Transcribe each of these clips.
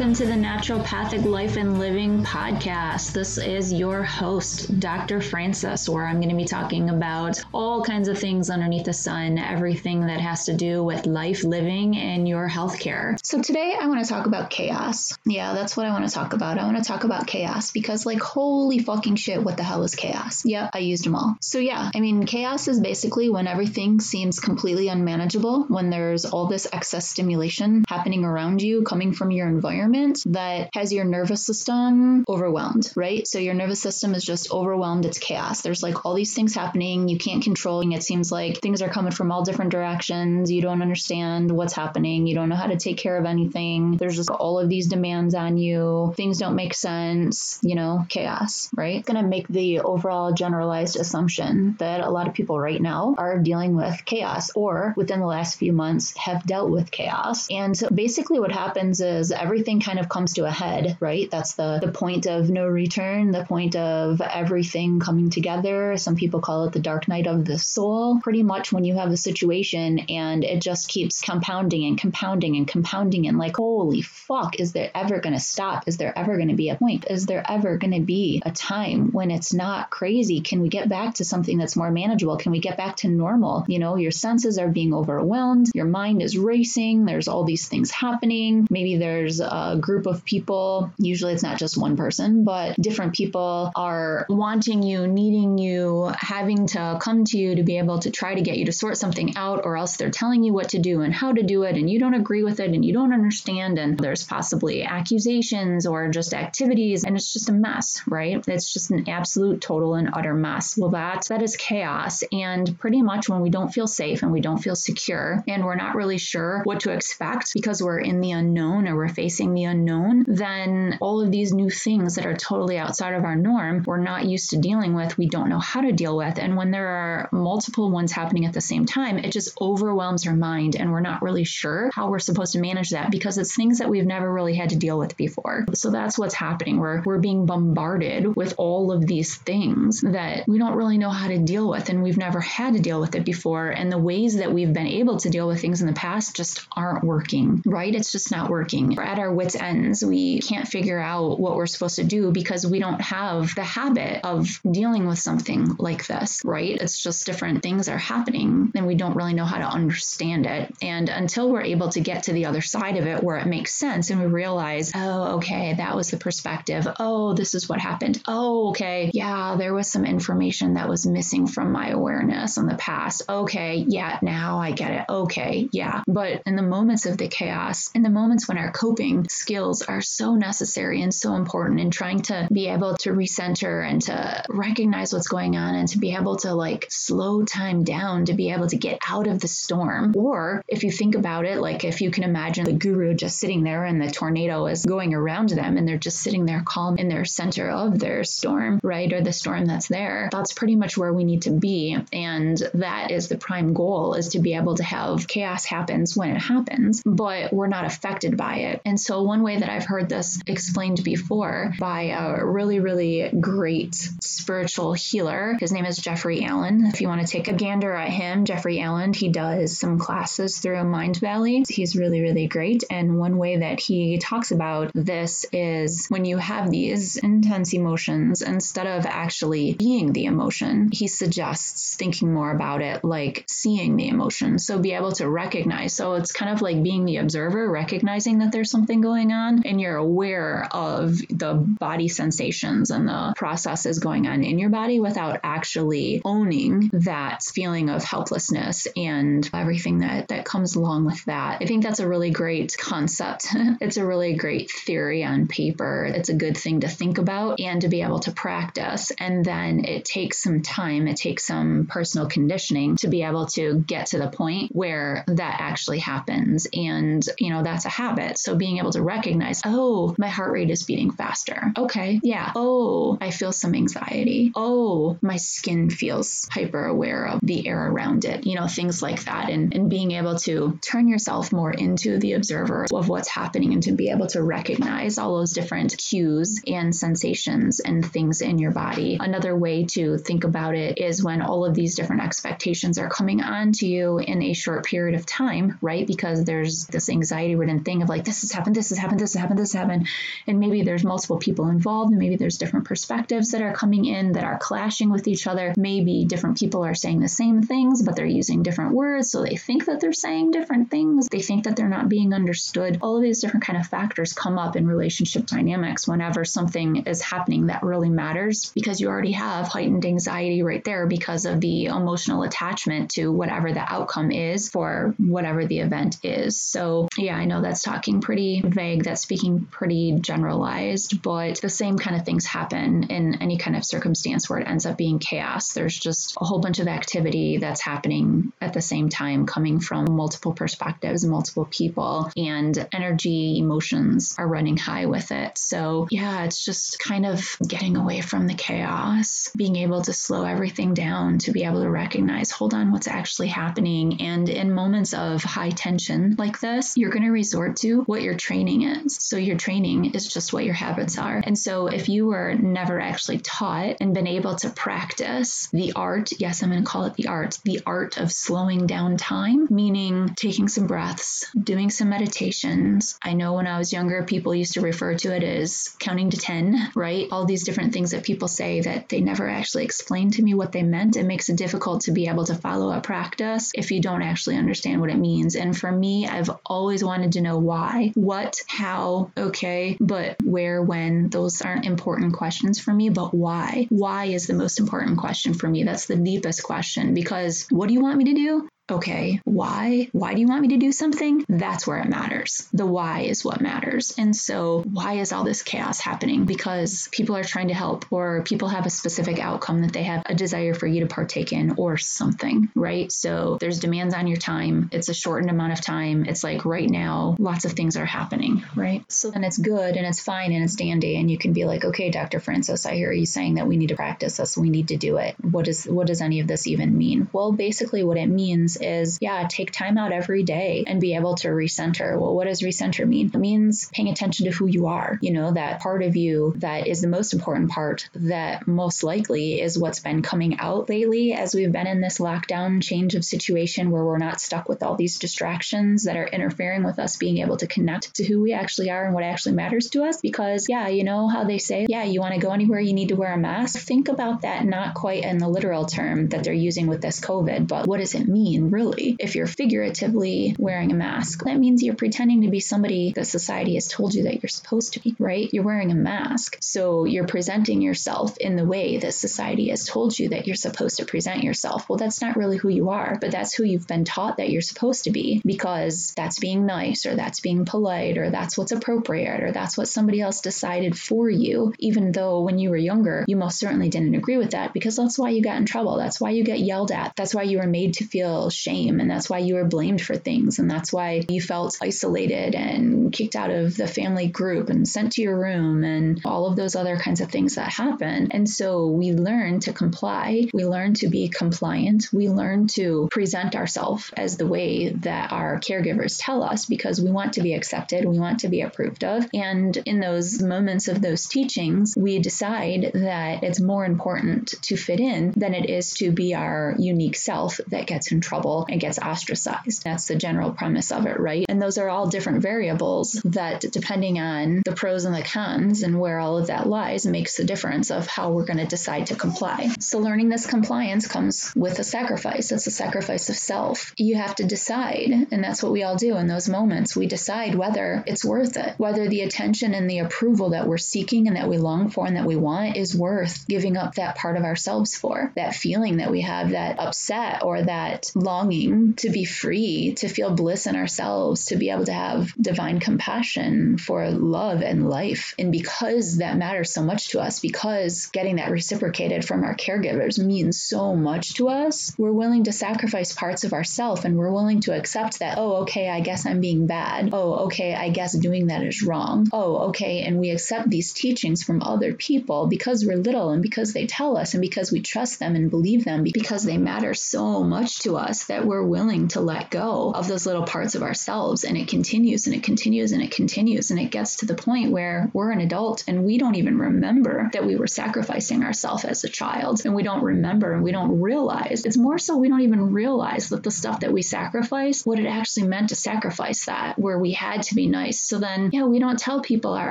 Welcome to the Naturopathic Life and Living podcast. This is your host, Dr. Francis, where I'm going to be talking about all kinds of things underneath the sun, everything that has to do with life, living, and your healthcare. So today I want to talk about chaos. Yeah, that's what I want to talk about. I want to talk about chaos because, like, holy fucking shit, what the hell is chaos? Yeah, I used them all. So, yeah, I mean, chaos is basically when everything seems completely unmanageable, when there's all this excess stimulation happening around you, coming from your environment that has your nervous system overwhelmed, right? So your nervous system is just overwhelmed. It's chaos. There's like all these things happening. You can't control. It seems like things are coming from all different directions. You don't understand what's happening. You don't know how to take care of anything. There's just all of these demands on you. Things don't make sense, you know, chaos, right? It's going to make the overall generalized assumption that a lot of people right now are dealing with chaos or within the last few months have dealt with chaos. And so basically what happens is everything kind of comes to a head, right? That's the, the point of no return, the point of everything coming together. Some people call it the dark night of the soul. Pretty much when you have a situation and it just keeps compounding and compounding and compounding and like, holy fuck, is there ever going to stop? Is there ever going to be a point? Is there ever going to be a time when it's not crazy? Can we get back to something that's more manageable? Can we get back to normal? You know, your senses are being overwhelmed, your mind is racing, there's all these things happening. Maybe there's there's a group of people, usually it's not just one person, but different people are wanting you, needing you, having to come to you to be able to try to get you to sort something out, or else they're telling you what to do and how to do it, and you don't agree with it and you don't understand. And there's possibly accusations or just activities, and it's just a mess, right? It's just an absolute, total, and utter mess. Well, that that is chaos. And pretty much when we don't feel safe and we don't feel secure and we're not really sure what to expect because we're in the unknown or we're facing the unknown, then all of these new things that are totally outside of our norm, we're not used to dealing with, we don't know how to deal with. And when there are multiple ones happening at the same time, it just overwhelms our mind and we're not really sure how we're supposed to manage that because it's things that we've never really had to deal with before. So that's what's happening. We're we're being bombarded with all of these things that we don't really know how to deal with and we've never had to deal with it before. And the ways that we've been able to deal with things in the past just aren't working, right? It's just not working We're at our wits' ends. We can't figure out what we're supposed to do because we don't have the habit of dealing with something like this, right? It's just different things are happening and we don't really know how to understand it. And until we're able to get to the other side of it where it makes sense and we realize, oh, okay, that was the perspective. Oh, this is what happened. Oh, okay. Yeah, there was some information that was missing from my awareness in the past. Okay, yeah, now I get it. Okay, yeah. But in the moments of the chaos, in the moments when our coping coping skills are so necessary and so important in trying to be able to recenter and to recognize what's going on and to be able to like slow time down to be able to get out of the storm. Or if you think about it, like if you can imagine the guru just sitting there and the tornado is going around them and they're just sitting there calm in their center of their storm, right? Or the storm that's there. That's pretty much where we need to be. And that is the prime goal is to be able to have chaos happens when it happens, but we're not affected by it. And so, one way that I've heard this explained before by a really, really great spiritual healer, his name is Jeffrey Allen. If you want to take a gander at him, Jeffrey Allen, he does some classes through Mindvalley. He's really, really great. And one way that he talks about this is when you have these intense emotions, instead of actually being the emotion, he suggests thinking more about it like seeing the emotion. So, be able to recognize. So, it's kind of like being the observer, recognizing that there's something going on and you're aware of the body sensations and the processes going on in your body without actually owning that feeling of helplessness and everything that that comes along with that. I think that's a really great concept. it's a really great theory on paper. It's a good thing to think about and to be able to practice. And then it takes some time, it takes some personal conditioning to be able to get to the point where that actually happens. And, you know, that's a habit. So being able to recognize, oh, my heart rate is beating faster. Okay, yeah. Oh, I feel some anxiety. Oh, my skin feels hyper aware of the air around it, you know, things like that. And, and being able to turn yourself more into the observer of what's happening and to be able to recognize all those different cues and sensations and things in your body. Another way to think about it is when all of these different expectations are coming onto you in a short period of time, right? Because there's this anxiety ridden thing of like, this has happened, this this has happened, this has happened, this happened. And maybe there's multiple people involved, and maybe there's different perspectives that are coming in that are clashing with each other. Maybe different people are saying the same things, but they're using different words. So they think that they're saying different things. They think that they're not being understood. All of these different kind of factors come up in relationship dynamics whenever something is happening that really matters because you already have heightened anxiety right there because of the emotional attachment to whatever the outcome is for whatever the event is. So, yeah, I know that's talking pretty vague, that's speaking pretty generalized, but the same kind of things happen in any kind of circumstance where it ends up being chaos. There's just a whole bunch of activity that's happening at the same time, coming from multiple perspectives, multiple people, and energy, emotions are running high with it. So, yeah, it's just kind of getting away from the chaos, being able to slow everything down, to be able to recognize, hold on, what's actually happening. And in moments of high tension like this, you're going to resort to what your training is. So, your training is just what your habits are. And so, if you were never actually taught and been able to practice the art, yes, I'm going to call it the art, the art of slowing down time, meaning taking some breaths, doing some meditations. I know when I was younger, people used to refer to it as counting to 10, right? All these different things that people say that they never actually explained to me what they meant. It makes it difficult to be able to follow a practice if you don't actually understand what it means. And for me, I've always wanted to know why, what, how, okay, but where, when, those aren't important questions for me, but why? Why is the most important question for me? That's the deepest question because what do you want me to do? Okay, why? Why do you want me to do something? That's where it matters. The why is what matters. And so, why is all this chaos happening? Because people are trying to help, or people have a specific outcome that they have a desire for you to partake in, or something, right? So, there's demands on your time. It's a shortened amount of time. It's like right now, lots of things are happening, right? So, then it's good and it's fine and it's dandy. And you can be like, okay, Dr. Francis, I hear you saying that we need to practice this. We need to do it. What does, what does any of this even mean? Well, basically, what it means is, yeah, take time out every day and be able to recenter. Well, what does recenter mean? It means paying attention to who you are, you know, that part of you that is the most important part that most likely is what's been coming out lately as we've been in this lockdown change of situation where we're not stuck with all these distractions that are interfering with us being able to connect to who we actually are and what actually matters to us. Because, yeah, you know how they say, yeah, you want to go anywhere, you need to wear a mask. Think about that not quite in the literal term that they're using with this COVID, but what does it mean really? If you're figuratively wearing a mask, that means you're pretending to be somebody that society has told you that you're supposed to be, right? You're wearing a mask. So you're presenting yourself in the way that society has told you that you're supposed to present yourself. Well, that's not really who you are, but that's who you've been taught that you're supposed to be because that's being nice or that's being polite or that's what's appropriate or that's what somebody else decided for you, even though when you were younger, you most certainly didn't agree with that because that's why you got in trouble. That's why you get yelled at. That's why you were made to feel shame. And that's why you were blamed for things. And that's why you felt isolated and kicked out of the family group and sent to your room and all of those other kinds of things that happen. And so we learn to comply. We learn to be compliant. We learn to present ourselves as the way that our caregivers tell us because we want to be accepted. We want to be approved of. And in those moments of those teachings, we decide that it's more important to fit in than it is to be our unique self that gets in trouble and gets ostracized. That's the general premise of it, right? And those are all different variables that, depending on the pros and the cons and where all of that lies, makes the difference of how we're going to decide to comply. So, learning this compliance comes with a sacrifice. It's a sacrifice of self. You have to decide, and that's what we all do in those moments. We decide whether it's worth it, whether the attention and the approval that we're seeking and that we long for and that we want is worth giving up that part of ourselves for, that feeling that we have, that upset or that longing to be free, to feel bliss in ourselves, to be able to have divine compassion for love and life. And because that matters so much to us, because getting that reciprocated from our caregivers means so much to us, we're willing to sacrifice parts of ourselves and we're willing to accept that, oh, okay, I guess I'm being bad. Oh, okay, I guess doing that is wrong. Oh, okay. And we accept these teachings from other people because we're little and because they tell us and because we trust them and believe them because they matter so much to us that we're willing to let go of those little parts of ourselves. And it continues and it continues and it continues. And it gets to the point where we're an adult and we don't even remember that we were sacrificing ourselves as a child. And we don't remember and we don't realize. It's more so we don't even realize that the stuff that we sacrifice, what it actually meant to sacrifice that, where we had to be nice. So then, yeah, we don't tell people our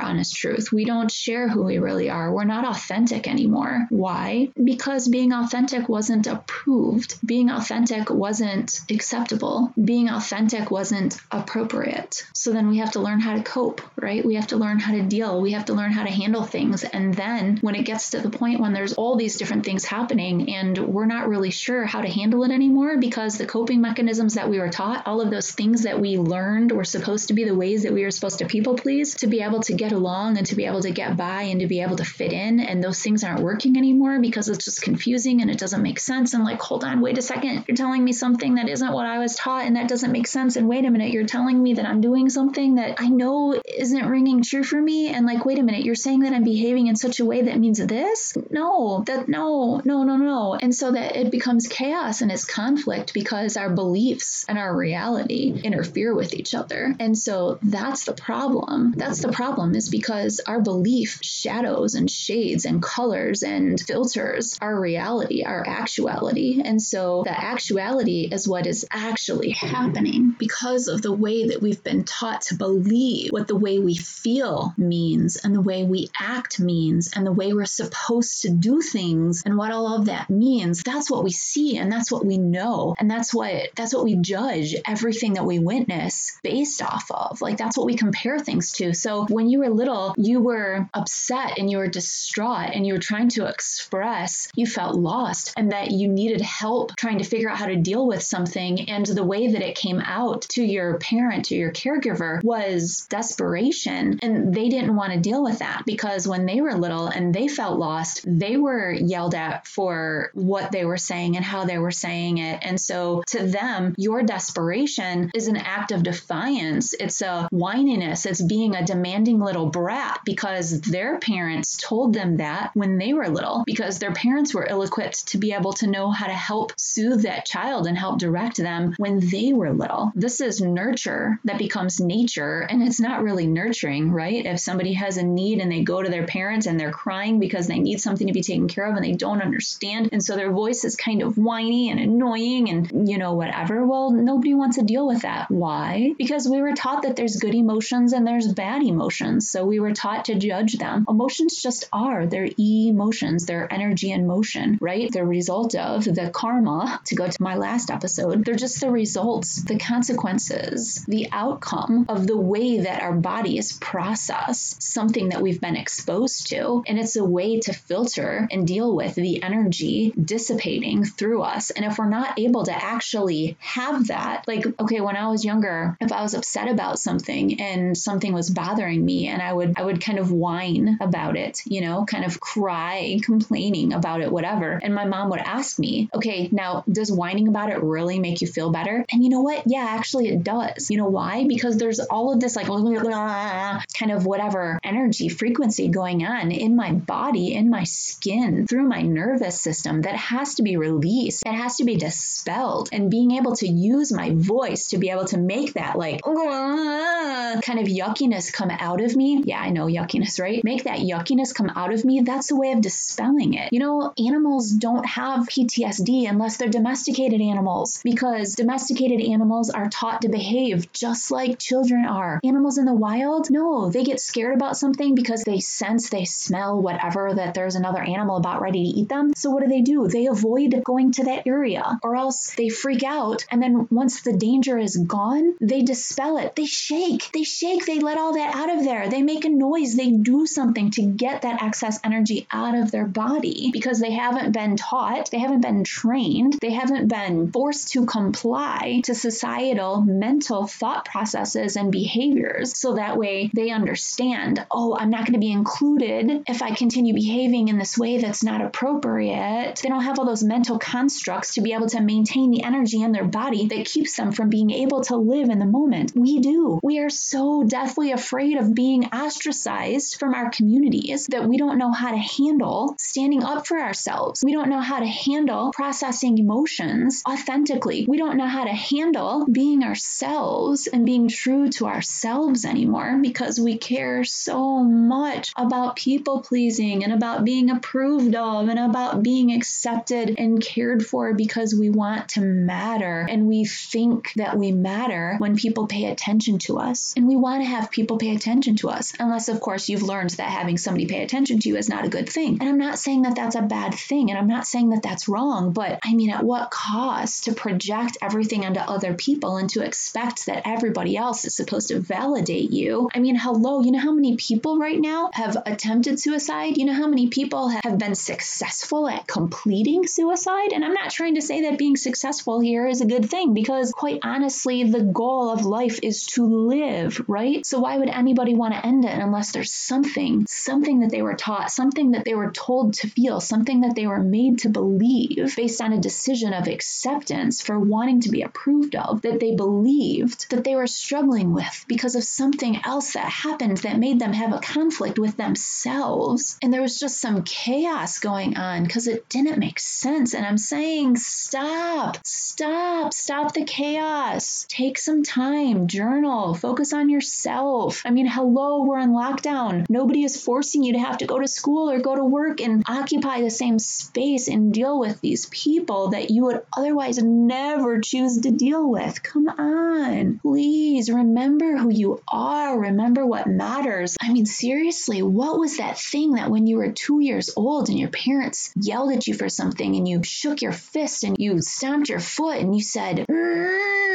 honest truth. We don't share who we really are. We're not authentic anymore. Why? Because being authentic wasn't approved. Being authentic wasn't acceptable. Being authentic wasn't appropriate. So then we have to learn how to cope, right? We have to learn how to deal. We have to learn how to handle things. And then when it gets to the point when there's all these different things happening and we're not really sure how to handle it anymore because the coping mechanisms that we were taught, all of those things that we learned were supposed to be the ways that we were supposed to people please to be able to get along and to be able to get by and to be able to fit in. And those things aren't working anymore because it's just confusing and it doesn't make sense. And like, hold on, wait a second. You're telling me something that isn't what I was taught and that doesn't make sense. And wait a minute, you're telling me that I'm doing something that I know isn't ringing true for me. And like, wait a minute, you're saying that I'm behaving in such a way that means this? No, that no, no, no, no. And so that it becomes chaos and it's conflict because our beliefs and our reality interfere with each other. And so that's the problem. That's the problem is because our belief shadows and shades and colors and filters our reality, our actuality. And so the actuality is what is actually happening because of the way that we've been taught to believe what the way we feel means and the way we act means and the way we're supposed to do things and what all of that means. That's what we see and that's what we know. And that's what that's what we judge everything that we witness based off of. Like that's what we compare things to. So when you were little, you were upset and you were distraught and you were trying to express you felt lost and that you needed help trying to figure out how to deal with something. And the way that it came out to your parent, to your caregiver, was desperation. And they didn't want to deal with that because when they were little and they felt lost, they were yelled at for what they were saying and how they were saying it. And so to them, your desperation is an act of defiance. It's a whininess. It's being a demanding little brat because their parents told them that when they were little, because their parents were ill equipped to be able to know how to help soothe that child and help direct them when they were little. This is nurture that becomes nature, and it's not really nurturing, right? If somebody has a need and they go to their parents and they're crying because they need something to be taken care of and they don't understand, and so their voice is kind of whiny and annoying and, you know, whatever, well, nobody wants to deal with that. Why? Because we were taught that there's good emotions and there's bad emotions. So we were taught to judge them. Emotions just are. They're emotions, they're energy and motion, right? They're result of the karma, to go to my last episode. They're just the results, the consequences, the outcome of the way that our bodies process something that we've been exposed to. And it's a way to filter and deal with the energy dissipating through us. And if we're not able to actually have that, like, okay, when I was younger, if I was upset about something and something was bothering me and I would I would kind of whine about it, you know, kind of cry, complaining about it, whatever. And my mom would ask me, okay, now does whining about it really make you feel better? And you know what? Yeah, actually it does. You know why? Because there's all of this like kind of whatever energy frequency going on in my body, in my skin, through my nervous system that has to be released. It has to be dispelled. And being able to use my voice to be able to make that like kind of yuckiness come out of me. Yeah, I know yuckiness, right? Make that yuckiness come out of me. That's a way of dispelling it. You know, animals don't have PTSD unless they're domesticated animals because domesticated animals are taught to behave just like children are. Animals in the wild, no, they get scared about something because they sense, they smell whatever that there's another animal about ready to eat them. So what do they do? They avoid going to that area or else they freak out. And then once the danger is gone, they dispel it. They shake, they shake, they let all that out of there. They make a noise, they do something to get that excess energy out of their body because they haven't been taught, they haven't been trained, they haven't been forced to comply to societal mental thought processes and behaviors. So that way they understand, oh, I'm not going to be included if I continue behaving in this way that's not appropriate. They don't have all those mental constructs to be able to maintain the energy in their body that keeps them from being able to live in the moment. We do. We are so deathly afraid of being ostracized from our communities that we don't know how to handle standing up for ourselves. We don't know how to handle processing emotions authentically. We don't know how to handle being ourselves and being true to ourselves anymore because we care so much about people pleasing and about being approved of and about being accepted and cared for because we want to matter and we think that we matter when people pay attention to us. And we want to have people pay attention to us, unless, of course, you've learned that having somebody pay attention to you is not a good thing. And I'm not saying that that's a bad thing, and I'm not saying that that's wrong, but I mean, at what cost to project everything onto other people and to expect that everybody else is supposed to validate you? I mean, hello, you know how many people right now have attempted suicide? You know how many people have been successful at completing suicide? And I'm not trying to say that being successful here is a good thing because, quite honestly, the goal of life is to live, right? So, why would anybody want to end it unless there's something, something that they were taught, something that they were told to feel, something that they were made to believe based on a decision of acceptance for wanting to be approved of that they believed that they were struggling with because of something else that happened that made them have a conflict with themselves. And there was just some chaos going on because it didn't make sense. And I'm saying, stop, stop, stop the chaos. Take some time, journal, focus on yourself. I mean, hello, we're in lockdown. Nobody is forcing you to have to go to school or go to work and occupy the same space and deal with these people that you would otherwise never choose to deal with. Come on, please remember who you are. Remember what matters. I mean, seriously, what was that thing that when you were two years old and your parents yelled at you for something and you shook your fist and you stomped your foot and you said,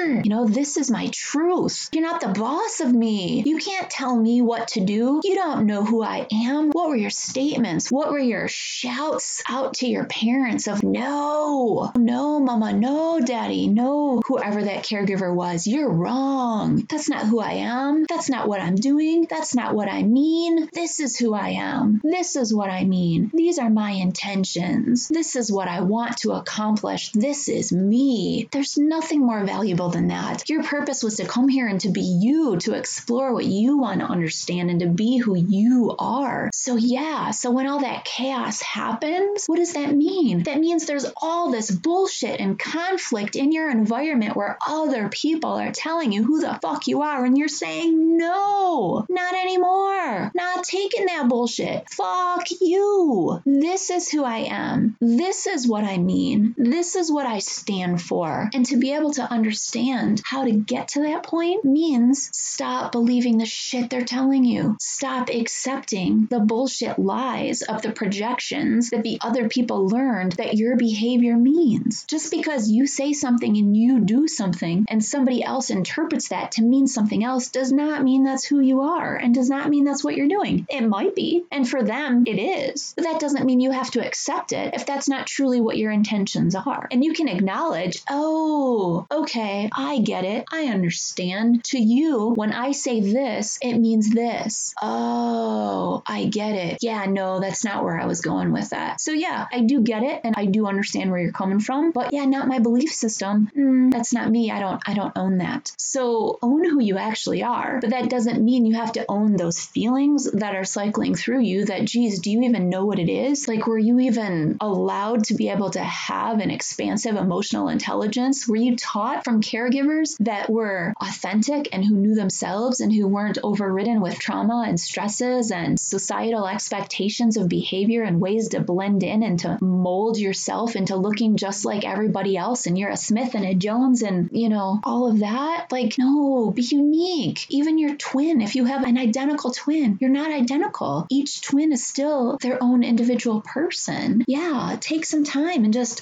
Hmm. you know, this is my truth. You're not the boss of me. You can't tell me what to do. You don't know who I am. What were your statements? What were your shouts out to your parents of no, no, mama, no, daddy, no, whoever that caregiver was? You're wrong. That's not who I am. That's not what I'm doing. That's not what I mean. This is who I am. This is what I mean. These are my intentions. This is what I want to accomplish. This is me. There's nothing more valuable than that. Your purpose was to come here and to be you, to explore what you want to understand and to be who you are. So, yeah, so when all that chaos happens, what does that mean? That means there's all this bullshit and conflict in your environment where other people are telling you who the fuck you are, and you're saying, no, not anymore. Not taking that bullshit. Fuck you. This is who I am. This is what I mean. This is what I stand for. And to be able to understand how to get to that point means stop believing the shit they're telling you. Stop accepting the bullshit lies of the projections that the other people learned that your behavior means. Just because you say something and you do something and somebody else interprets that to mean something else does not mean that's who you are and does not mean that's what you're doing. It might be, and for them it is. But that doesn't mean you have to accept it if that's not truly what your intentions are. And you can acknowledge, oh, okay, I get it. I understand. To you, when I say this, it means this. Oh, I get it. Yeah, no, that's not where I was going with that. So, yeah, I do get it and I do understand where you're coming from. But yeah, not my belief system. Mm, that's not me. I don't I don't own that. So own who you actually are. But that doesn't mean you have to own those feelings that are cycling through you that geez, do you even know what it is? Like were you even allowed to be able to have an expansive emotional intelligence? Were you taught from caregivers that were authentic and who knew themselves and who weren't overridden with trauma and stresses and societal expectations of behavior and ways to blend in and to mold yourself into looking just like everybody else. And you're a Smith and a Jones and you know all of that. Like no be unique. Even your twin if you have an identical twin you're not identical. Each twin is still their own individual person. Yeah take some time and just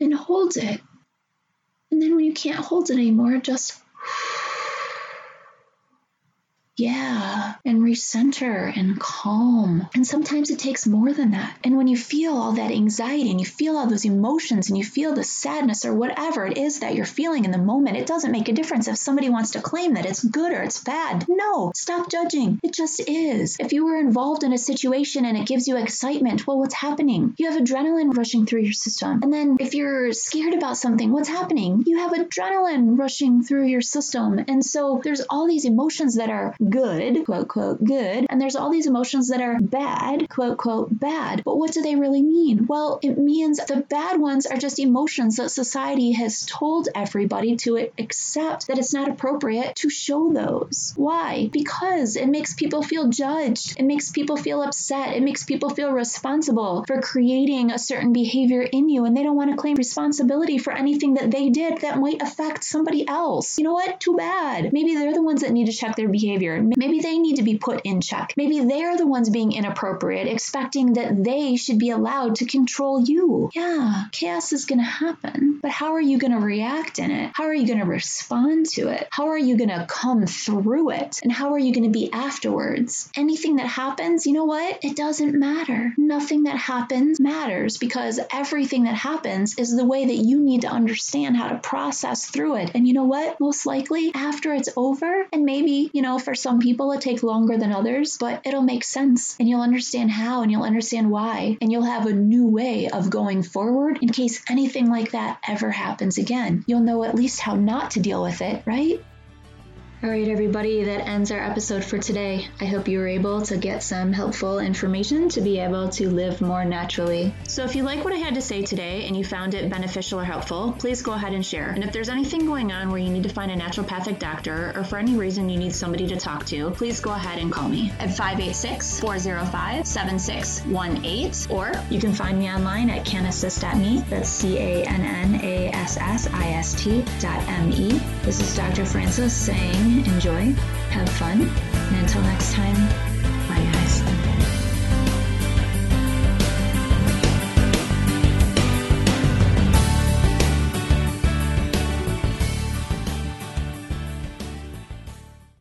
and hold it and then when you can't hold it anymore just yeah, and recenter and calm. And sometimes it takes more than that. And when you feel all that anxiety and you feel all those emotions and you feel the sadness or whatever it is that you're feeling in the moment, it doesn't make a difference if somebody wants to claim that it's good or it's bad. No, stop judging. It just is. If you were involved in a situation and it gives you excitement, well, what's happening? You have adrenaline rushing through your system. And then if you're scared about something, what's happening? You have adrenaline rushing through your system. And so there's all these emotions that are good, quote, quote, good, and there's all these emotions that are bad, quote, quote, bad. But what do they really mean? Well, it means the bad ones are just emotions that society has told everybody to accept that it's not appropriate to show those. Why? Because it makes people feel judged. It makes people feel upset. It makes people feel responsible for creating a certain behavior in you, and they don't want to claim responsibility for anything that they did that might affect somebody else. You know what? Too bad. Maybe they're the ones that need to check their behavior. Maybe they need to be put in check. Maybe they're the ones being inappropriate, expecting that they should be allowed to control you. Yeah, chaos is going to happen. But how are you going to react in it? How are you going to respond to it? How are you going to come through it? And how are you going to be afterwards? Anything that happens, you know what? It doesn't matter. Nothing that happens matters because everything that happens is the way that you need to understand how to process through it. And you know what? Most likely after it's over, and maybe, you know, for some people it takes longer than others, but it'll make sense and you'll understand how and you'll understand why. And you'll have a new way of going forward in case anything like that ever happens again. You'll know at least how not to deal with it, right? All right, everybody, that ends our episode for today. I hope you were able to get some helpful information to be able to live more naturally. So, if you like what I had to say today and you found it beneficial or helpful, please go ahead and share. And if there's anything going on where you need to find a naturopathic doctor or for any reason you need somebody to talk to, please go ahead and call me at 586 405 7618. Or you can find me online at cannassist.me. That's C A N N A S S I S T dot M E. This is Dr. Francis saying, enjoy, have fun, and until next time,